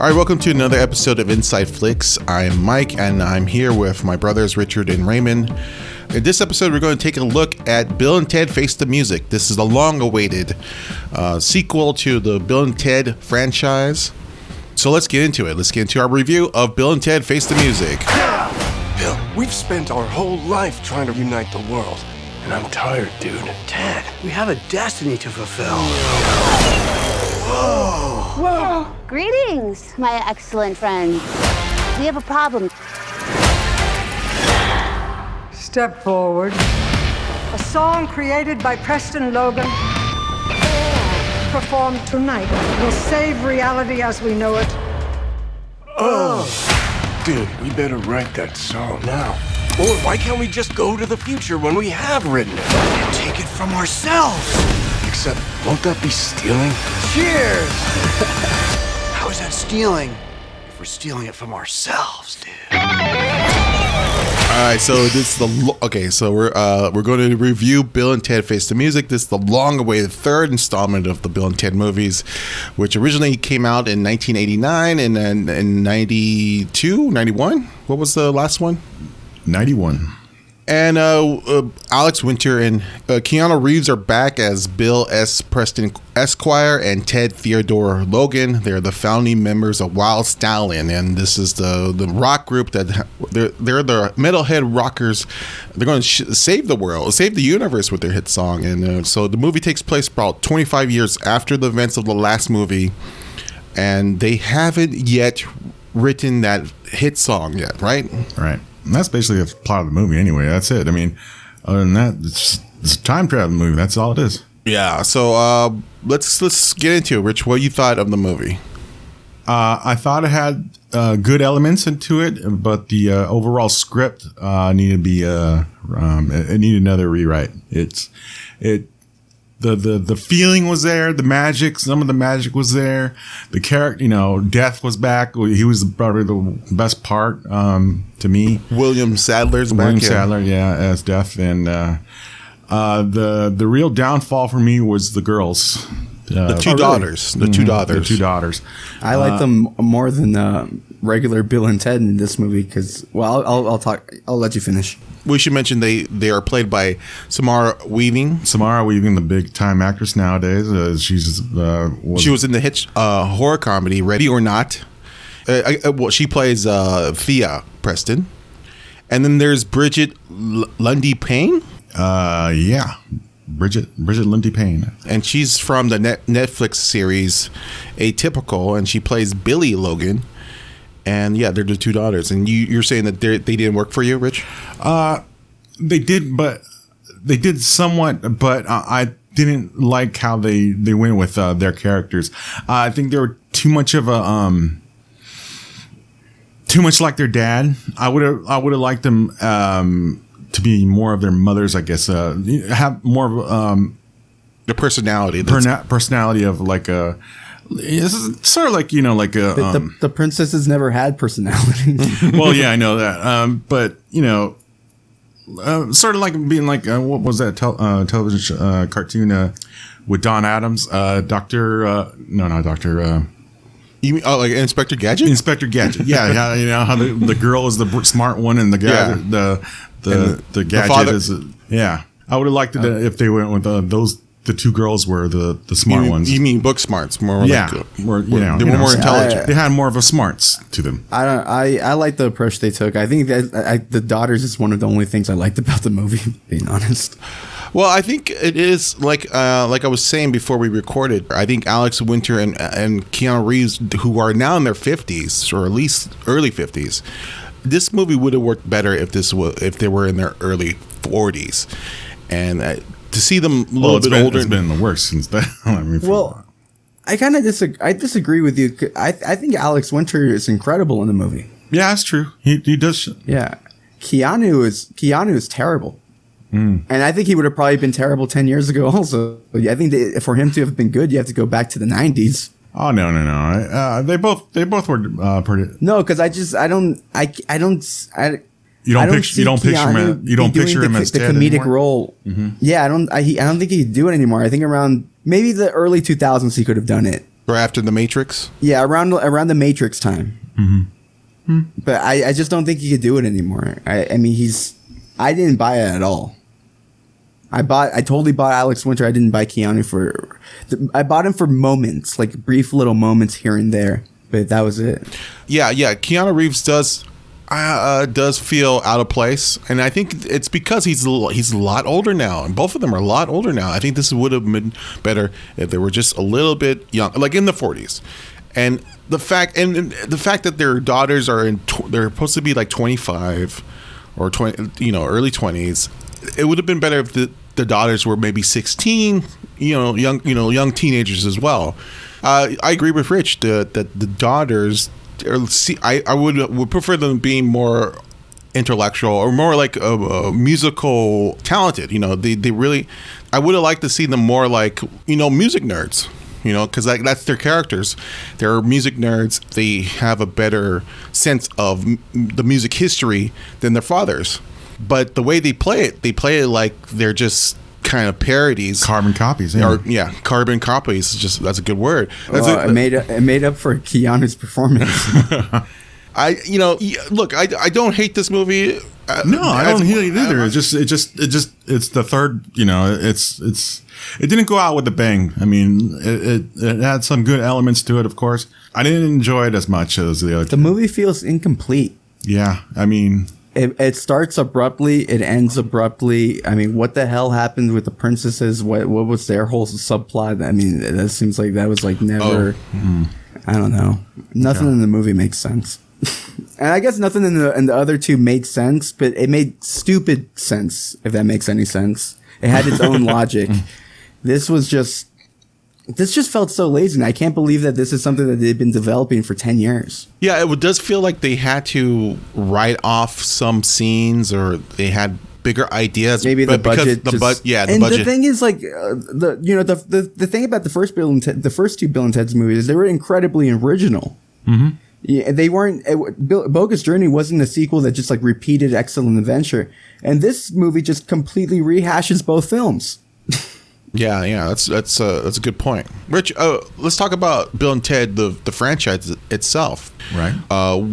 All right, welcome to another episode of Inside Flicks. I'm Mike, and I'm here with my brothers Richard and Raymond. In this episode, we're going to take a look at Bill and Ted Face the Music. This is the long-awaited uh, sequel to the Bill and Ted franchise. So let's get into it. Let's get into our review of Bill and Ted Face the Music. Bill, we've spent our whole life trying to unite the world. And I'm tired, dude. Ted, we have a destiny to fulfill. Greetings, my excellent friend. We have a problem. Step forward. A song created by Preston Logan, performed tonight, will save reality as we know it. Oh. Dude, we better write that song now. Or why can't we just go to the future when we have written it? And take it from ourselves. Except, won't that be stealing? Cheers! How is that stealing? If we're stealing it from ourselves, dude. All right, so this is the lo- okay. So we're uh, we're going to review Bill and Ted Face the Music. This is the long-awaited third installment of the Bill and Ted movies, which originally came out in 1989 and then in 92, 91. What was the last one? 91. And uh, uh, Alex Winter and uh, Keanu Reeves are back as Bill S. Preston Esquire and Ted Theodore Logan. They're the founding members of Wild Stallion, and this is the the rock group that they're they're the metalhead rockers. They're going to sh- save the world, save the universe with their hit song. And uh, so the movie takes place about 25 years after the events of the last movie, and they haven't yet written that hit song yet, right? Right. And that's basically the plot of the movie anyway. That's it. I mean, other than that, it's, it's a time travel movie. That's all it is. Yeah. So uh, let's let's get into it, Rich. What you thought of the movie? Uh, I thought it had uh, good elements into it, but the uh, overall script uh, needed to be uh, um, it, it needed another rewrite. It's it the the the feeling was there, the magic, some of the magic was there. The character, you know, Death was back. He was probably the best part um, to me. William Sadler's William back here. Sadler, yeah, as Death, and uh, uh, the the real downfall for me was the girls. Uh, The two daughters. The two the daughters. two daughters. I like them more than uh, regular Bill and Ted in this movie because, well, I'll, I'll, I'll talk. I'll let you finish. We should mention they they are played by Samara Weaving. Samara Weaving, the big time actress nowadays, uh, she's uh, was, She was in the hit uh, horror comedy Ready or Not. Uh, I- uh, well, she plays uh, Thea Preston, and then there's Brigette L- Lundy-Paine, uh, yeah, Brigette Brigette Lindy Payne. and she's from the net Netflix series Atypical, and she plays Billie Logan. And yeah, they're the two daughters. And you, you're saying that they they didn't work for you, Rich? They did, but they did somewhat, but uh, I didn't like how they they went with uh, their characters. Uh, I think they were too much of a um, too much like their dad. I would have I would have liked them um, to be more of their mothers. I guess uh, have more of um, The personality. perna- personality of like a. It's sort of like you know, like a. The, Um, the, the princesses never had personality. well, yeah, I know that. Um, but you know, uh, sort of like being like uh, what was that tel- uh, television sh- uh, cartoon uh, with Don Adams, uh, Doctor? Uh, no, not Doctor. Uh, You mean, oh, like Inspector Gadget? Inspector Gadget. Yeah, yeah. You know how the, the girl is the br- smart one and the guy Yeah. the the the, the- the gadget father- is. uh, yeah, I would have liked it if they went with uh, those. The two girls were the the smart you, ones. You mean book smarts? More yeah, like, uh, more, you know, they you were know, more so- intelligent. They had more of a smarts to them. I don't. I I like the approach they took. I think that I, the daughters is one of the only things I liked about the movie. Being honest. Well, I think it is like uh, like I was saying before we recorded. I think Alex Winter and and Keanu Reeves, who are now in their fifties or at least early fifties, this movie would have worked better if this was if they were in their early forties, and uh, to see them a little Well, it's bit been, older. It's been the worst since then. I mean, Well. I kind of disagree. I disagree with you. I I think Alex Winter is incredible in the movie. yeah, that's true. He he does. Yeah, Keanu is Keanu is terrible. And I think he would have probably been terrible ten years ago. Also, But I think that for him to have been good, you have to go back to the '90s. Oh no no no! Uh, they both they both were uh, pretty. No, because I just I don't I I don't I. You don't I picture- you don't picture him Keanu as- you don't picture him co- as the Ted comedic anymore? role. Yeah, I don't. I, he, I don't think he could do it anymore. I think around maybe the early 2000s he could have done it. or after the Matrix. Yeah, around around the Matrix time. Mm-hmm. But I, I just don't think he could do it anymore. I, I mean, he's. I didn't buy it at all. I bought. I totally bought Alex Winter. I didn't buy Keanu for. I bought him for moments, like brief little moments here and there. But that was it. Yeah, yeah. Keanu Reeves does uh, does feel out of place, and I think it's because he's a, he's a lot older now, and both of them are a lot older now. I think this would have been better if they were just a little bit young, like in the forties, and the fact and, the fact that their daughters are in tw- they're supposed to be like twenty five or twenty, you know, early twenties. It would have been better if the the daughters were maybe sixteen, you know, young you know young teenagers as well. Uh, I agree with Rich that that the daughters or see, I, I would would prefer them being more intellectual or more like a, a musical talented. You know, they they really. I would have liked to see them more like you know music nerds. You know, because like that's their characters. They're music nerds. They have a better sense of m- the music history than their fathers. But the way they play it, they play it like they're just kind of parodies. Carbon copies. Yeah. or yeah, carbon copies. is Just that's a good word. That's Well, a- it made it made up for Keanu's performance. I you know look I, I don't hate this movie. Uh, No, I as- don't hear it either. It just, it just, it just, it's the third. You know, it's, it's, it didn't go out with a bang. I mean, it, it, it had some good elements to it, of course. I didn't enjoy it as much as the other. the movie feels incomplete. yeah, I mean, It, it starts abruptly. It ends abruptly. I mean, what the hell happened with the princesses? What what was their whole subplot? I mean, that seems like that was like oh. never. I don't know. Nothing in the movie makes sense. and I guess nothing in the in the other two made sense, but it made stupid sense if that makes any sense. It had its own logic. This was just. This just felt so lazy, and I can't believe that this is something that they've been developing for ten years. Yeah, it does feel like they had to write off some scenes or they had bigger ideas. maybe the budget. The just- bu- yeah, the and budget. the thing is, like uh, the you know the, the the thing about the first Bill and Ted, the first two Bill and Ted's movies they were incredibly original. Mm-hmm. Yeah, they weren't. It, Bill, Bogus Journey wasn't a sequel that just like repeated Excellent Adventure, and this movie just completely rehashes both films. Yeah, yeah, that's that's uh, that's a good point. Rich, uh, let's talk about Bill and Ted, the the franchise itself. Right. Uh,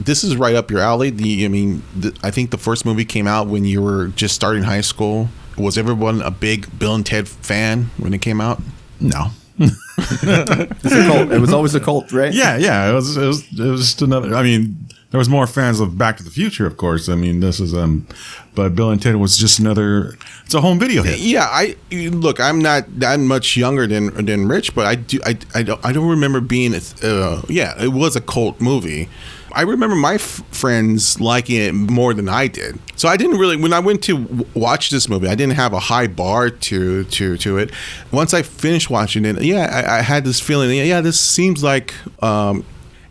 this is right up your alley. The I mean, the, I think the first movie came out when you were just starting high school. Was everyone a big Bill and Ted fan when it came out? no. It's a cult. it was always a cult, right? Yeah, yeah. It was, it was, it was just another. I mean, there was more fans of Back to the Future, of course. I mean, this is um, but Bill and Ted was just another. It's a home video hit. Yeah, I look. I'm not that much younger than than Rich, but I do. I, I don't. I don't remember being. Uh, yeah, it was a cult movie. I remember my f- friends liking it more than I did. So I didn't really. When I went to w- watch this movie, I didn't have a high bar to to to it. Once I finished watching it, yeah, I, I had this feeling. Yeah, yeah, this seems like um,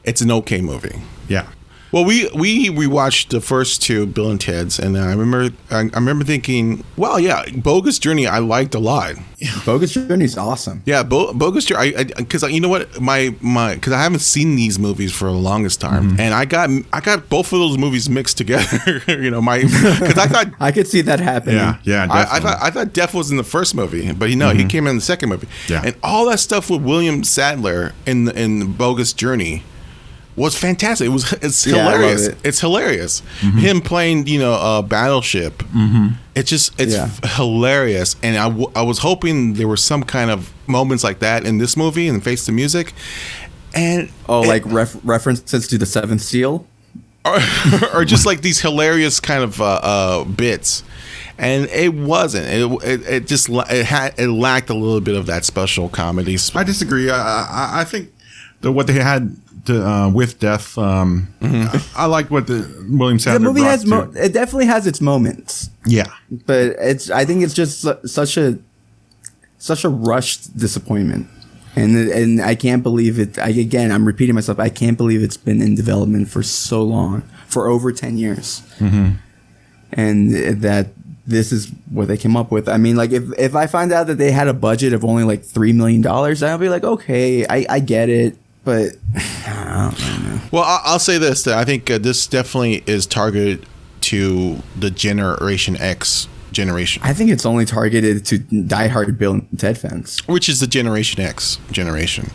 it's an okay movie. Yeah. Well, we we rewatched the first two Bill and Ted's, and I remember I, I remember thinking, well, yeah, Bogus Journey I liked a lot. Bogus Journey's awesome. Yeah, Bo- Bogus Journey, because you know what, my my because I haven't seen these movies for the longest time, mm-hmm. and I got I got both of those movies mixed together. you know, my because I thought. I could see that happening. Yeah, yeah, I, I thought I thought Death was in the first movie, but you know he mm-hmm. came in the second movie, Yeah. and all that stuff with William Sadler in the in Bogus Journey was fantastic. It was it's Yeah, I love hilarious. it. It's hilarious. Him playing you know a battleship. It's just it's Yeah. hilarious, and I, w- I was hoping there were some kind of moments like that in this movie and Face the Music, and Oh, it- like ref- references to the Seventh Seal. or, or just like these hilarious kind of uh, uh, bits. And it wasn't. It, it, it just it had it lacked a little bit of that special comedy. I disagree. I, I, I think that what they had to, uh, with Death, um, I, I like what the William Sadler The movie has mo- it definitely has its moments. yeah. but it's I think it's just su- such a such a rushed disappointment. And and I can't believe it. I, again, I'm repeating myself. I can't believe it's been in development for so long, for over ten years, and that this is what they came up with. I mean, like if if I find out that they had a budget of only like three million dollars, I'll be like, okay, I I get it, but Well, I- I'll say this: that I think uh, this definitely is targeted to the Generation X generation, I think it's only targeted to diehard Bill and Ted fans. which is the Generation X generation.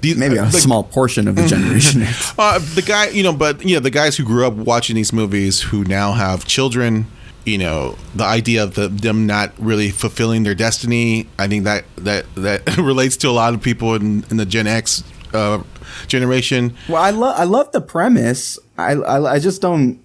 These- maybe a like- small portion of the generation X. Uh, the guy, you know, but you know, the guys who grew up watching these movies, who now have children, you know, the idea of the, them not really fulfilling their destiny. I think that that that relates to a lot of people in, in the Gen X uh, generation. Well, I love I love the premise. I, I I just don't.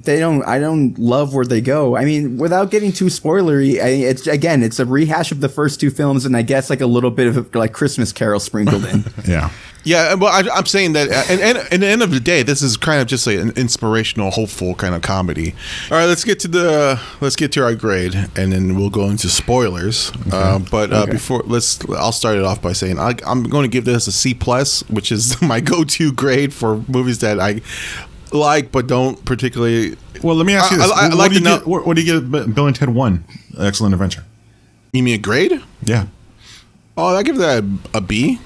They don't. I don't love where they go. I mean, without getting too spoilery, I, it's again, it's a rehash of the first two films, and I guess like a little bit of like Christmas Carol sprinkled in. Yeah. Yeah, well, I, I'm saying that, uh, and, and at the end of the day, this is kind of just like an inspirational, hopeful kind of comedy. All right, let's get to the let's get to our grade, and then we'll go into spoilers. Uh, but uh, before let's, I'll start it off by saying I, I'm going to give this a C plus, which is my go-to grade for movies that I like but don't particularly. Well, let me ask you I- this: I- I what, like do you know- get, what, what do you give Bill and Ted One, Excellent Adventure. You mean a grade? Yeah. Oh, I give that a, a B,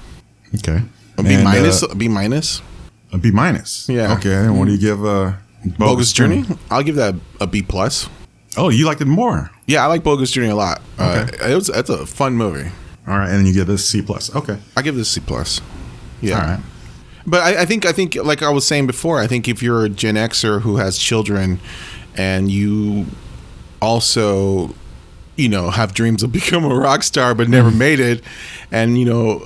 Okay. a B And, minus, uh, a B minus. a B minus. Yeah. Okay. And what do you give? Uh, Bogus Journey. I'll give that a B plus. Oh, you liked it more. Yeah, I like Bogus Journey a lot. Uh, it was it's a fun movie. All right, and then you give this C plus. Okay. I give this C plus. Yeah. All right. But I, I think I think like I was saying before, I think if you're a Gen Xer who has children and you also you know have dreams of become a rock star but never mm. made it and you know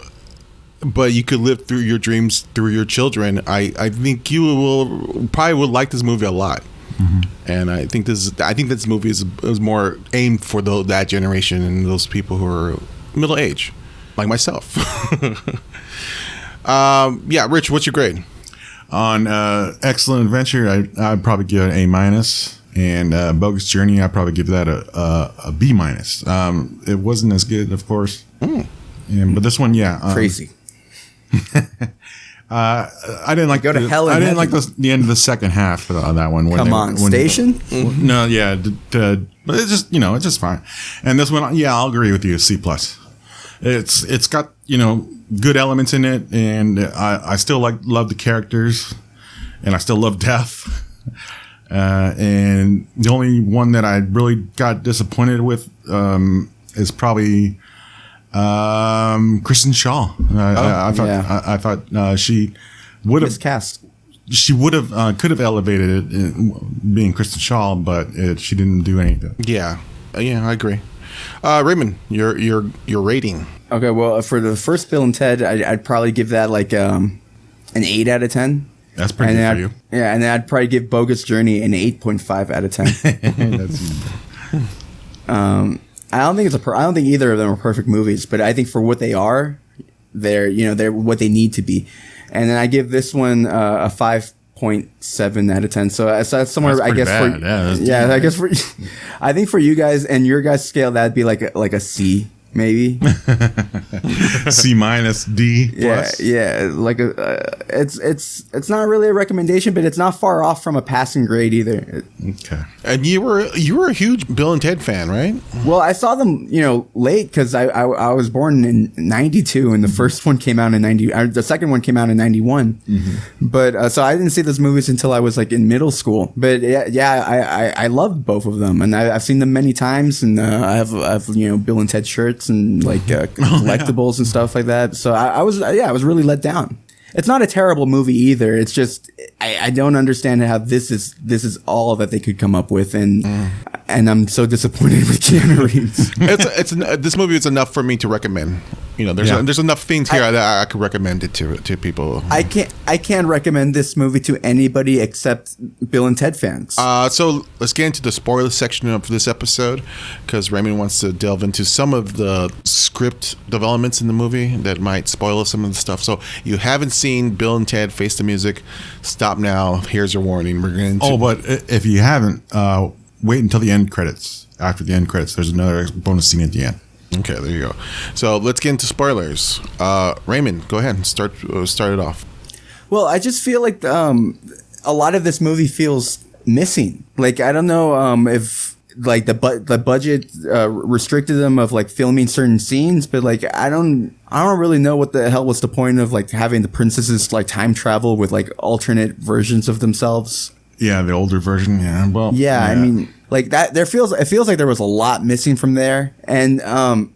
but you could live through your dreams through your children i i think you will probably would like this movie a lot. Mm-hmm. And i think this i think this movie is, is more aimed for the, that generation and those people who are middle age like myself um yeah rich what's your grade On uh, Excellent Adventure, I, I'd probably give it an A minus, and uh, Bogus Journey, I'd probably give that a, a, a B minus. Um, it wasn't as good, of course. Yeah, but this one, yeah, um, Crazy. I didn't like Go to the, hell I didn't heaven. like the, the end of the second half of that one. when Come they- on, Station. No, yeah, d- d- but it's just you know it's just fine. And this one, yeah, I'll agree with you. C plus. It's it's got you know good elements in it, and I I still like love the characters, and I still love Death. Uh, and the only one that I really got disappointed with um, is probably um, Kristen Schaal. Uh, I, I thought yeah. I, I thought uh, she would have Miscast. she would have uh, could have elevated it uh, being Kristen Schaal, but it, she didn't do anything. yeah yeah i agree uh raymond your your your rating Okay, well, for the first Bill and Ted, I'd, I'd probably give that like um, an eight out of ten. That's pretty and good for I'd- you. Yeah, and then I'd probably give Bogus Journey an eight point five out of ten. That's, I don't think it's a. Per- I don't think either of them are perfect movies, but I think for what they are, they're you know they're what they need to be. And then I give this one uh, a five point seven out of ten. So, uh, so that's somewhere That's I guess bad. for Yeah, yeah, I guess for I think for you guys and your guys' scale that'd be like a, like a C maybe. C minus D plus. Yeah, yeah, like a, uh, it's it's it's not really a recommendation, but it's not far off from a passing grade either. Okay. and you were you were a huge bill and ted fan right Well, I saw them, you know, late because I, I I was born in '92, and the first one came out in '90. Uh, the second one came out in '91. But uh, so I didn't see those movies until I was like in middle school. But yeah, yeah, I I, I loved both of them, and I, I've seen them many times, and uh, I have I have you know Bill and Ted shirts and like uh, collectibles and stuff like that. So I, I was yeah, I was really let down. It's not a terrible movie either. It's just I, I don't understand how this is this is all that they could come up with, and and I'm so disappointed with Keanu Reeves. it's it's en- this movie is enough for me to recommend. You know, there's Yeah. there's enough things here that I could recommend it to to people. I can't I can't recommend this movie to anybody except Bill and Ted fans. Uh, so let's get into the spoiler section of this episode because Raymond wants to delve into some of the script developments in the movie that might spoil some of the stuff. So you haven't seen Bill and Ted Face the Music? Stop now. Here's your warning. We're going to. Oh, but if you haven't, uh, wait until the end credits. After the end credits, there's another bonus scene at the end. Okay, there you go. So let's get into spoilers. Uh, Raymond, go ahead and start uh, start it off. Well, I just feel like um, a lot of this movie feels missing. Like I don't know um, if like the bu- the budget uh, restricted them of like filming certain scenes, but like I don't I don't really know what the hell was the point of like having the princesses like time travel with like alternate versions of themselves. Yeah, the older version. Yeah. Well. Yeah, I mean, like that. There feels it feels like there was a lot missing from there, and um,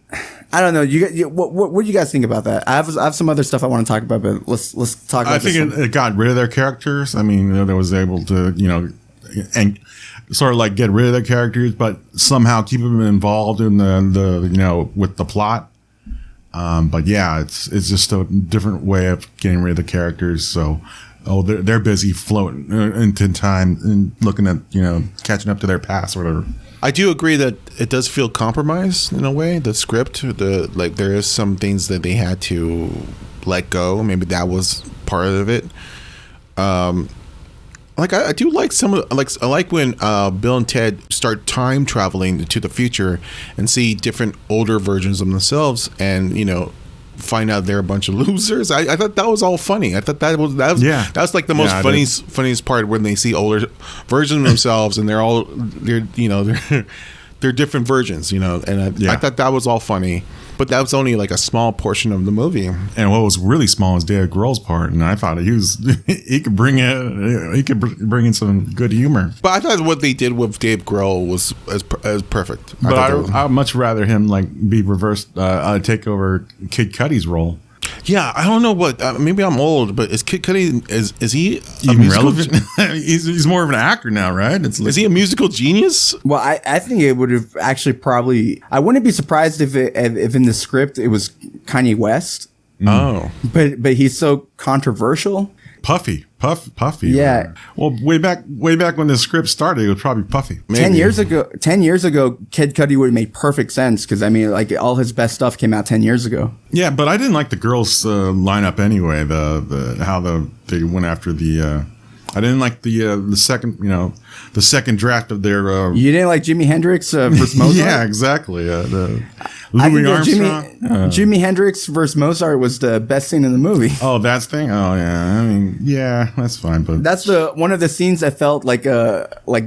I don't know. You, you what, what what do you guys think about that? I have I have some other stuff I want to talk about, but let's let's talk about I think it, it got rid of their characters. I mean, they was able to, you know, and sort of like get rid of their characters, but somehow keep them involved in the, the you know, with the plot. Um, but yeah, it's it's just a different way of getting rid of the characters. So, oh, they're they're busy floating uh, into time and looking at you know catching up to their past or whatever. I do agree that it does feel compromised in a way. The script, the like, there is some things that they had to let go. Maybe that was part of it. Um, like I, I do like some of like I like when uh, Bill and Ted start time traveling to the future and see different older versions of themselves, and you know find out they're a bunch of losers. I, I thought that was all funny. I thought that was that was Yeah. that was like the most Yeah, funniest funniest part when they see older versions of themselves and they're all they're you know they're they're different versions. You know, and I, Yeah. I thought that was all funny. But that was only like a small portion of the movie. And what was really small was Dave Grohl's part, and I thought he was he could bring in he could bring in some good humor. But I thought what they did with Dave Grohl was as, as perfect. But thought I, was, I'd much rather him like be reversed, uh, uh, take over Kid Cudi's role. Yeah, I don't know what. Uh, maybe I'm old, but is Kid Cudi is is he a Even relevant? he's, he's more of an actor now, right? It's like, Is he a musical genius? Well, I, I think it would have actually probably. I wouldn't be surprised if it, if, if in the script it was Kanye West, Oh, but but he's so controversial. Puffy, Puff, Puffy. Yeah. Well, way back, way back when the script started, it was probably Puffy. Ten years ago, ten years ago, Kid Cudi would have made perfect sense because I mean, like all his best stuff came out ten years ago. Yeah, but I didn't like the girls' uh, lineup anyway. The the how the they went after the. Uh, I didn't like the uh, the second you know the second draft of their. Uh, You didn't like Jimi Hendrix uh, versus Mozart? yeah, exactly. Uh, the Louis Armstrong. Jimi, Uh, Jimi Hendrix versus Mozart was the best scene in the movie. oh, that's thing. Oh yeah. I mean, yeah, that's fine. But That's the one of the scenes that felt like a like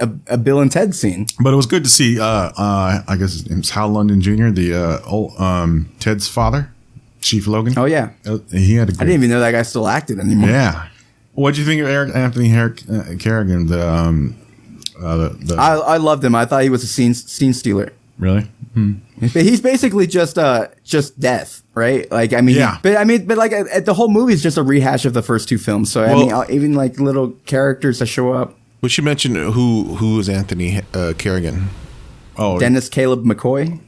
a, a Bill and Ted scene. But it was good to see. Uh, uh, I guess name's Hal Landon Jr., the uh, old, um, Ted's father, Chief Logan. Oh yeah, Uh, he had a. Good, I didn't even know that guy still acted anymore. Yeah. What'd you think of Eric Anthony Herrick, uh, Carrigan? The um, uh, the, the I, I loved him. I thought he was a scene scene stealer. really? But he's basically just uh just death, right? Like I mean, Yeah. But I mean, but like uh, the whole movie is just a rehash of the first two films. So I Well- mean, uh, even like little characters that show up. we should mention who who is Anthony uh, Carrigan. Oh, Dennis Caleb McCoy.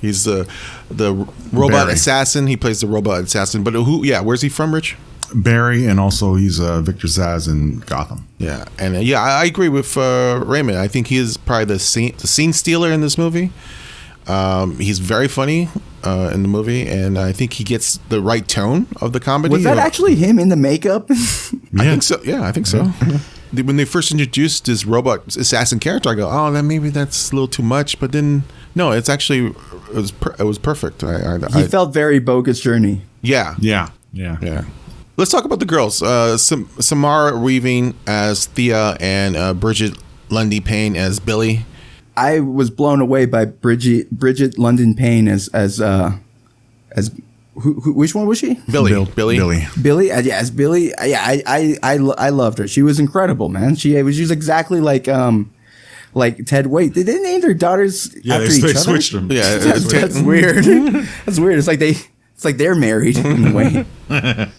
He's the the robot Barry. assassin. He plays the robot assassin. But who? Yeah, where's he from, Rich? Barry, and also he's uh, Victor Zsasz in Gotham. Yeah, and uh, yeah, I, I agree with uh, Raymond. I think he is probably the scene the scene stealer in this movie. Um, he's very funny uh, in the movie, and I think he gets the right tone of the comedy. Was that You actually him in the makeup? I think so. Yeah, I think so. The- When they first introduced this robot assassin character, I go, "Oh, that maybe that's a little too much." But then, no, it's actually it was per- it was perfect. I, I, he I felt very bogus journey. yeah, Yeah, yeah, yeah. Let's talk about the girls. Uh, Sam- Samara Weaving as Thea and uh, Brigette Lundy Payne as Billie. I was blown away by Brigette Brigette London Payne as as uh as who, who which one was she? Billie. Bill- Billie. Billie. Billie, uh, yeah, as Billie, uh, yeah, I, I, I, I loved her. She was incredible, man. She was, she was exactly like, um, like Ted. Wait, did they name their daughters Yeah, after they, each they other? switched them. Yeah, That's, that's weird. that's weird. It's like they, it's like they're married in a way.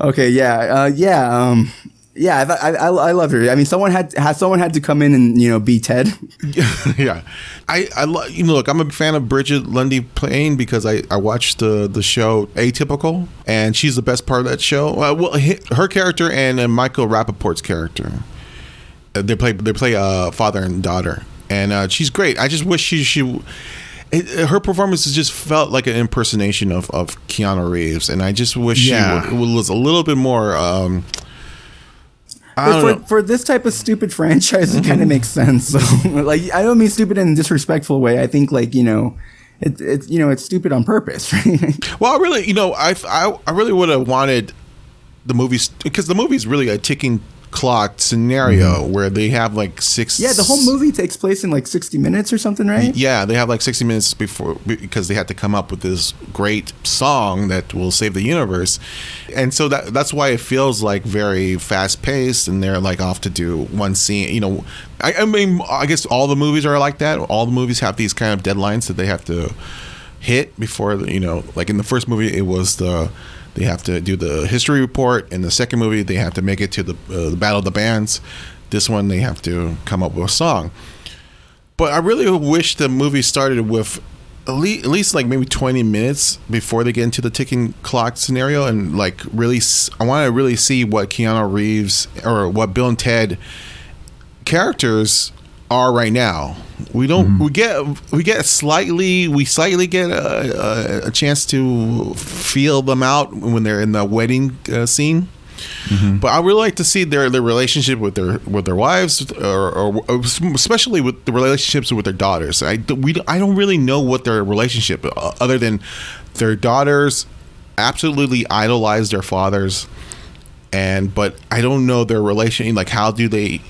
okay, yeah, uh, yeah, um, yeah. I, I, I, I loved her. I mean, someone had, had someone had to come in and you know be Ted. yeah, I, I lo- you know, look, I'm a fan of Brigette Lundy Payne because I, I watched the the show Atypical, and she's the best part of that show. Uh, well, her character and uh, Michael Rappaport's character, uh, they play they play uh, father and daughter, and uh, she's great. I just wish she she. It, her performance just felt like an impersonation of, of Keanu Reeves, and I just wish Yeah. she w- was a little bit more. Um, I But don't for, for this type of stupid franchise, it kind of makes sense. So, like, I don't mean stupid in a disrespectful way. I think, like, you know, it, it's you know, it's stupid on purpose, right? Well, I really, you know, I, I, I really would have wanted the movies because the movie's really a ticking clock scenario where they have like six. Mm-hmm. yeah, the whole movie takes place in like sixty minutes or something, right? Yeah, they have like 60 minutes before because they had to come up with this great song that will save the universe. And so that that's why it feels like very fast paced and they're like off to do one scene. You know, I, I mean, I guess all the movies are like that. All the movies have these kind of deadlines that they have to hit before you know, like in the first movie, it was the they have to do the history report. In the second movie, they have to make it to the uh, the battle of the bands. This one, they have to come up with a song. But I really wish the movie started with at least, like maybe 20 minutes before they get into the ticking clock scenario and like really I want to really see what Keanu Reeves or what Bill and Ted characters are right now. We don't we get we get slightly we slightly get a, a, a chance to feel them out when they're in the wedding uh, scene. But I really like to see their their relationship with their with their wives, or, or especially with the relationships with their daughters. I we I don't really know what their relationship uh, other than their daughters absolutely idolize their fathers, and but I don't know their relation. Like how do they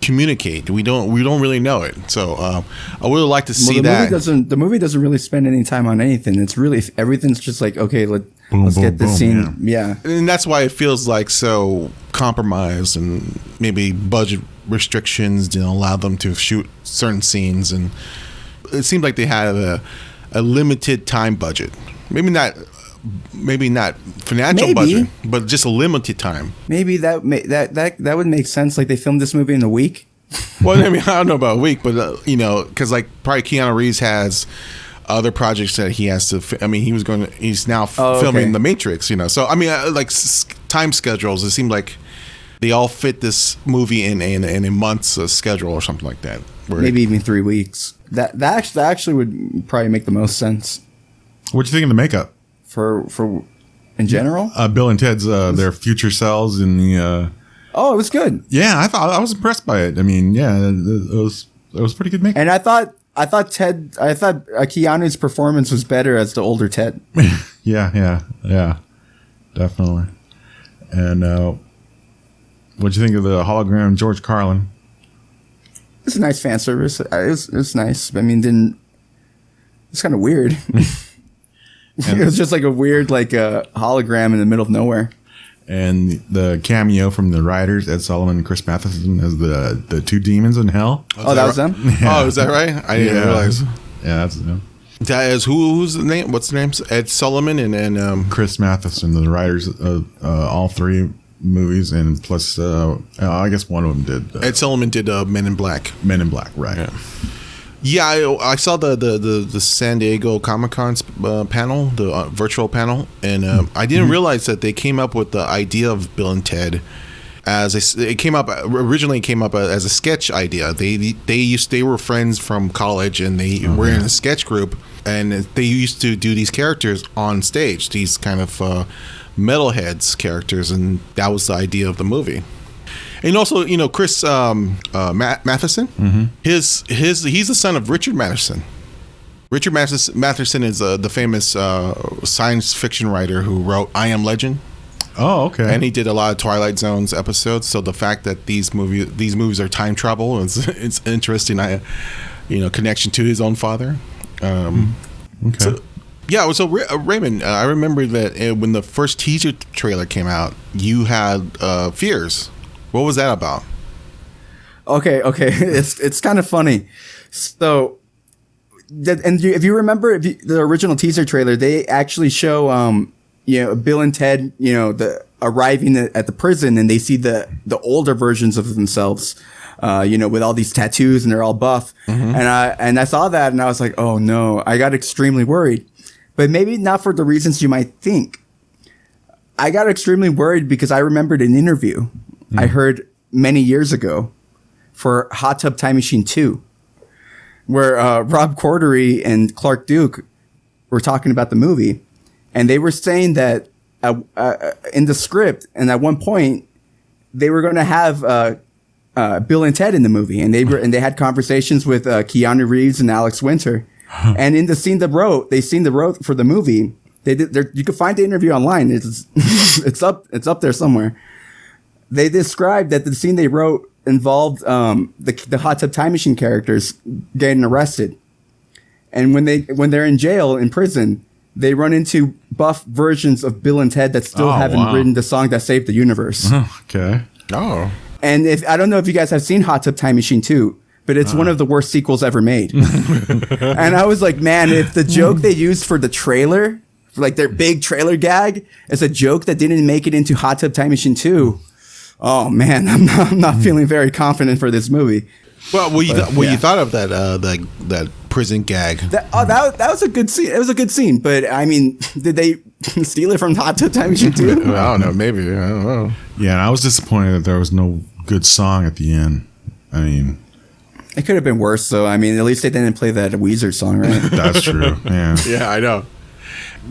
communicate? We don't we don't really know it. So um, I would like to see well, the that. movie doesn't. The movie doesn't really spend any time on anything. It's really everything's just like okay, let Boom, let's boom, get this boom, scene. Yeah. and that's why it feels like so compromised and maybe budget restrictions didn't allow them to shoot certain scenes and it seemed like they had a, a limited time budget maybe not maybe not financial Maybe. budget but just a limited time Maybe that may, that that that would make sense. Like they filmed this movie in a week. well i mean i don't know about a week but uh, you know because like probably keanu reeves has other projects that he has to. fi- I mean, he was going. to He's now f- Oh, okay. filming The Matrix. You know, so I mean, uh, like s- time schedules. It seemed like they all fit this movie in in, in a month's uh, schedule or something like that. Where Maybe even three weeks. That that actually, that actually would probably make the most sense What do you think of the makeup? For for in general. Uh, Bill and Ted's uh, their future selves in the. Uh, Oh, it was good. yeah, I thought I was impressed by it. I mean, yeah, it, it was it was pretty good makeup. And I thought I thought Ted I thought Keanu's performance was better as the older Ted. Yeah, yeah, yeah, definitely. And uh, what'd you think of the hologram George Carlin? It's a nice fan service. Uh, It was, it was nice. I mean, didn't. It's kind of weird. it was just like a weird, like a hologram in the middle of nowhere. And the cameo from the writers, Ed Solomon and Chris Matheson, as the the two demons in hell. Oh, that was them. Oh, is that right? I didn't Yeah. realize. Yeah, that's them. That is who? Who's the name? What's the name? Ed Solomon and and um, Chris Matheson, the writers of uh, all three movies, and plus, uh, uh, I guess one of them did uh, Ed Solomon did uh, Men in Black. Men in Black, right? Yeah. Yeah, I, I saw the the the, the San Diego Comic Con uh, panel, the uh, virtual panel, and um, I didn't realize that they came up with the idea of Bill and Ted as a, it came up originally it came up as a sketch idea. They they used they were friends from college and they were in a sketch group and they used to do these characters on stage, these kind of uh, metalheads characters, and that was the idea of the movie. And also, you know, Chris um, uh, Ma- Matheson, his his he's the son of Richard Matheson. Richard Mathes- Matheson is uh, the famous uh, science fiction writer who wrote I Am Legend, Oh, okay. and he did a lot of Twilight Zones episodes. So the fact that these movie these movies are time travel is it's interesting. I, you know, connection to his own father. Um, okay. so- yeah, so uh, Raymond, uh, I remember that uh, when the first teaser trailer came out, you had uh, fears. What was that about? Okay, okay, it's it's kind of funny. So, that, and if you remember if you, the original teaser trailer, they actually show um you know Bill and Ted you know the arriving at at the prison and they see the the older versions of themselves. Uh, you know, with all these tattoos and they're all buff, and I and I saw that and I was like, oh no, I got extremely worried, but maybe not for the reasons you might think. I got extremely worried because I remembered an interview I heard many years ago for Hot Tub Time Machine 2, where uh, Rob Corddry and Clark Duke were talking about the movie, and they were saying that uh, uh, in the script, and at one point, they were going to have uh, uh, Bill and Ted in the movie, and they were and they had conversations with uh, Keanu Reeves and Alex Winter, and in the scene they wrote, they seen the wrote for the movie. They did. You can find the interview online. It's it's up it's up there somewhere they described that the scene they wrote involved um, the, the hot tub time machine characters getting arrested and when they when they're in jail in prison they run into buff versions of bill and ted that still Oh, haven't wow. written the song that saved the universe okay. Oh, and if i don't know if you guys have seen hot tub time machine 2 but it's one of the worst sequels ever made. and I was like, man, if the joke they used for the trailer, like their big trailer gag, is a joke that didn't make it into Hot Tub Time Machine 2, oh man, I'm not, I'm not feeling very confident for this movie. Well, what you, th- what yeah. you thought of that uh, that that prison gag? That, oh, that, that was a good scene. It was a good scene, but I mean, did they steal it from Hot Tub Time Machine 2? I don't know. Maybe I don't know. Yeah, and I was disappointed that there was no good song at the end. I mean, It could have been worse, though. I mean, at least they didn't play that Weezer song, right? that's true. Yeah. Yeah, I know.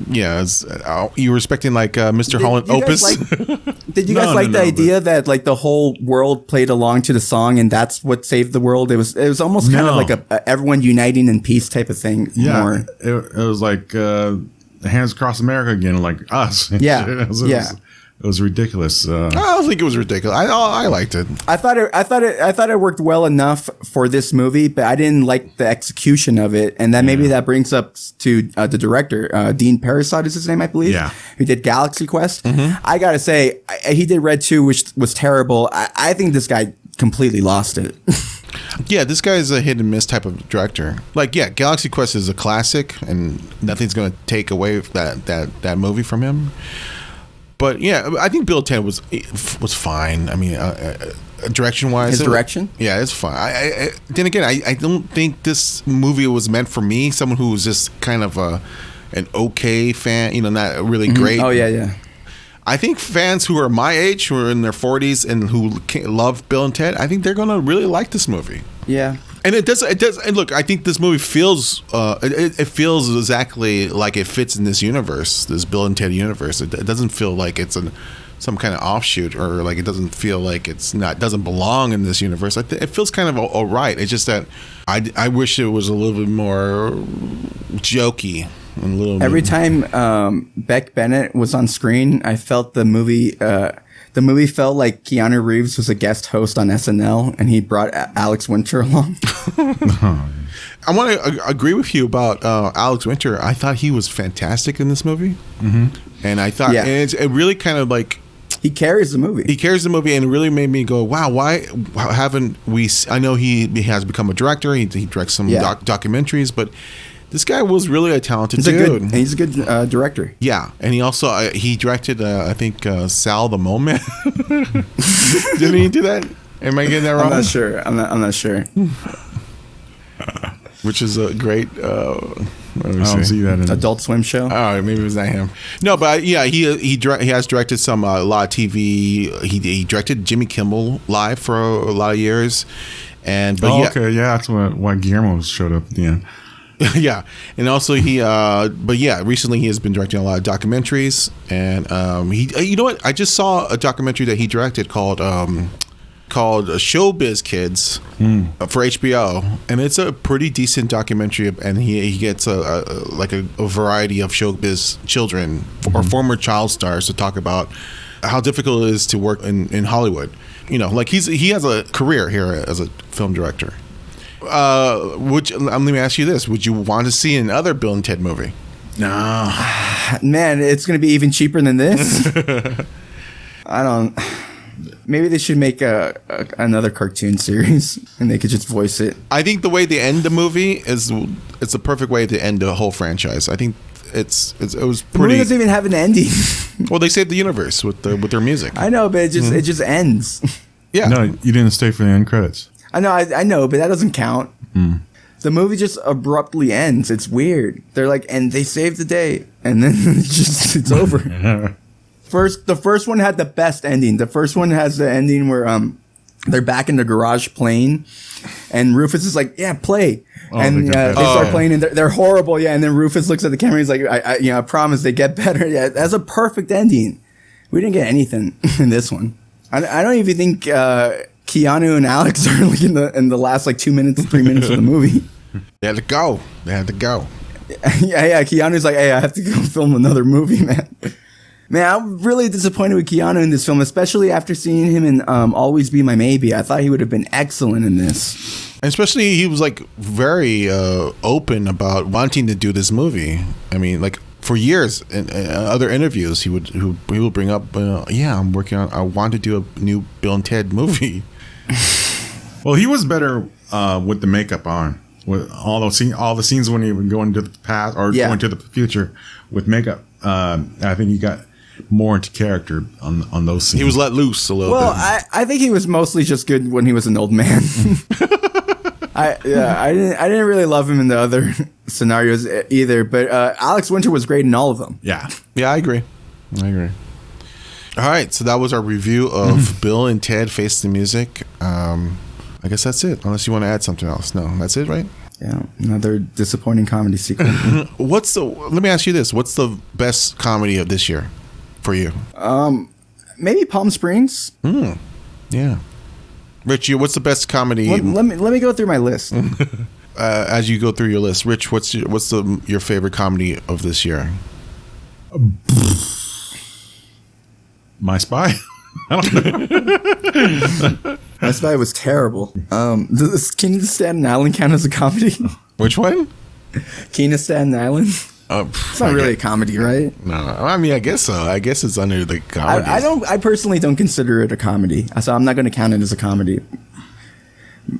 Yeah, it's, uh, you were expecting like uh, Mr. Holland Opus. like- did you No, guys no, like the no, idea that like the whole world played along to the song and that's what saved the world? It was it was almost kind of like a, a everyone uniting in peace type of thing. Yeah. More. It, it was like uh, Hands Across America again, like us. Yeah, was, yeah. Was, it was ridiculous. Uh, I don't think it was ridiculous. I I liked it. I thought it I thought it I thought it worked well enough for this movie, but I didn't like the execution of it. And then maybe that brings up to uh, the director, uh, Dean Parisot is his name, I believe. Yeah. Who did Galaxy Quest. I gotta say, I, he did Red 2, which was terrible. I, I think this guy completely lost it. Yeah, this guy is a hit and miss type of director. Like, yeah, Galaxy Quest is a classic, and nothing's going to take away that that that movie from him. But yeah, I think Bill Ted was was fine. I mean, uh, uh, direction wise, His direction? yeah, it's fine. I, I, then again, I, I don't think this movie was meant for me. Someone who was just kind of a an okay fan, you know, not really great. oh yeah, yeah. I think fans who are my age, who are in their 40s, and who love Bill and Ted, I think they're gonna really like this movie. Yeah. And it does. It does. And look, I think this movie feels. Uh, it, it feels exactly like it fits in this universe, this Bill and Ted universe. It, it doesn't feel like it's an some kind of offshoot, or like it doesn't feel like it's not doesn't belong in this universe. I th- it feels kind of all, all right. It's just that I, I wish it was a little bit more jokey and a little. Every bit, time um, Beck Bennett was on screen, I felt the movie. Uh, the movie felt like Keanu Reeves was a guest host on SNL, and he brought A- Alex Winter along. I want to agree with you about uh, Alex Winter. I thought he was fantastic in this movie, mm-hmm. and I thought Yeah. and it's, it really kind of like he carries the movie. he carries the movie and it really made me go wow why haven't we I know he, he has become a director he, he directs some Yeah. doc, documentaries but this guy was really a talented he's a dude good. He's a good uh, director. yeah and he also uh, he directed uh, i think uh, sal the moment didn't he do that am i getting that wrong? I'm not sure. I'm not. I'm not sure. which is a great uh let me I don't see that in Adult Swim show. Oh, maybe it was not him. No, but uh, yeah, he he direct, he has directed some uh, a lot of TV. He he directed Jimmy Kimmel live for a, a lot of years, and but oh, yeah, okay. Yeah, that's what, why Guillermo showed up at the end. yeah, and also he, uh, but yeah, recently he has been directing a lot of documentaries, and um, he, uh, you know what? I just saw a documentary that he directed called um, called Showbiz Kids uh, for HBO, and it's a pretty decent documentary, and he he gets a, a like a, a variety of showbiz children or former child stars to talk about how difficult it is to work in, in Hollywood. You know, like he's he has a career here as a film director. Uh, would you, um, let me ask you this: Would you want to see another Bill and Ted movie? No. Man, it's gonna be even cheaper than this. I don't. Maybe they should make a, a another cartoon series, and they could just voice it. I think the way they end the movie is it's a perfect way to end the whole franchise. I think it's, it's it was The movie pretty doesn't even have an ending. well. They saved the universe with the with their music. I know, but it just it just ends. Yeah, No, you didn't stay for the end credits. I know, I, I know, but that doesn't count. The movie just abruptly ends. It's weird. They're like, and they saved the day, and then it's just it's over. first, the first one had the best ending. The first one has the ending where um they're back in the garage playing, and Rufus is like, "Yeah, play," Oh, and they uh, they start Oh. playing, and they're, they're horrible. Yeah, and then Rufus looks at the camera. And He's like, "I, I you know, I promise they get better." Yeah, that's a perfect ending. We didn't get anything in this one. I, I don't even think uh, Keanu and Alex are like in the in the last like two minutes, three minutes of the movie. they had to go. They had to go. yeah, yeah. Keanu's like, hey, I have to go film another movie, man. Man, I'm really disappointed with Keanu in this film, especially after seeing him in um, Always Be My Maybe. I thought he would have been excellent in this. And especially he was like very uh, open about wanting to do this movie. I mean, like for years in, in other interviews, he would he would, he would bring up, uh, "Yeah, I'm working on. I want to do a new Bill and Ted movie." Well, he was better uh, with the makeup on. With all those scene, all the scenes when he would go into the past or Yeah. going to the future with makeup, um, I think he got more into character on on those scenes. He was let loose a little Well, bit. I, I think he was mostly just good when he was an old man. I yeah, I didn't I didn't really love him in the other scenarios either, but uh, Alex Winter was great in all of them. yeah. yeah, I agree. I agree. All right, so that was our review of Bill and Ted Face the Music. Um, I guess that's it. Unless you want to add something else. No, that's it, right? Yeah, another disappointing comedy sequel. What's the? Let me ask you this: What's the best comedy of this year for you? Maybe Palm Springs. Yeah, Rich, you, what's the best comedy? Let, let me let me go through my list. uh, as you go through your list, Rich, what's your, what's the your favorite comedy of this year? My Spy. I don't know. My Spy was terrible. Um, does King Staten Island count as a comedy? Which one? King of Staten Island. Uh, It's not really a comedy, right? No, I mean, I guess so. I guess it's under the comedy. I, I don't. I personally don't consider it a comedy, so I'm not going to count it as a comedy.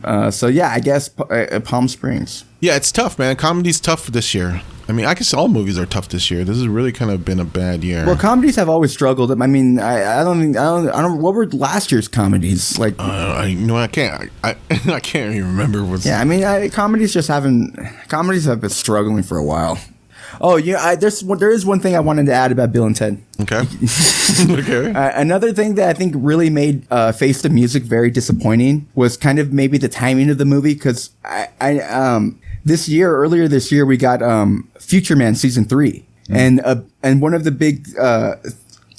Uh, so yeah, I guess uh, Palm Springs. Yeah, it's tough, man. Comedy's tough this year. I mean, I guess all movies are tough this year. This has really kind of been a bad year. Well, comedies have always struggled. I mean, I, I don't think I don't. I don't. What were last year's comedies like? uh, I, know, I can't. I, I can't even remember what's. yeah, I mean, I, comedies just haven't. Comedies have been struggling for a while. Oh yeah, I, there's there is one thing I wanted to add about Bill and Ted. Okay. okay. Uh, another thing that I think really made uh, Face the Music very disappointing was kind of maybe the timing of the movie because I, I um this year earlier this year we got um Future Man season three and uh, and one of the big uh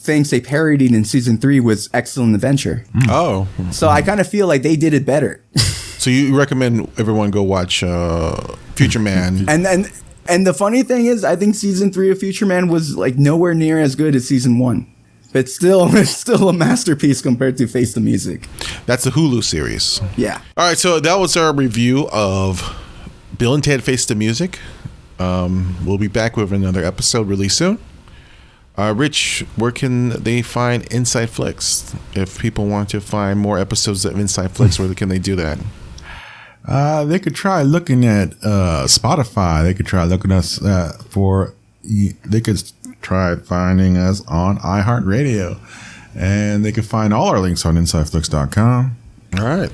things they parodied in season three was Excellent Adventure. oh, So I kind of feel like they did it better. so you recommend everyone go watch uh, Future Man? and and and the funny thing is, I think season three of Future Man was like nowhere near as good as season one. But still, it's still a masterpiece compared to Face the Music. That's the Hulu series. Yeah. All right, so that was our review of Bill and Ted Face the Music. Um, we'll be back with another episode really soon. Uh, Rich, where can they find Inside Flicks? If people want to find more episodes of Inside Flicks, where can they do that? Uh, they could try looking at uh, Spotify. They could try looking us uh, for. They could try finding us on iHeartRadio, and they could find all our links on InsideFlix.com. All right.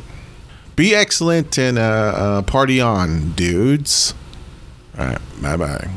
Be excellent and uh, uh, party on, dudes. All right. Bye bye.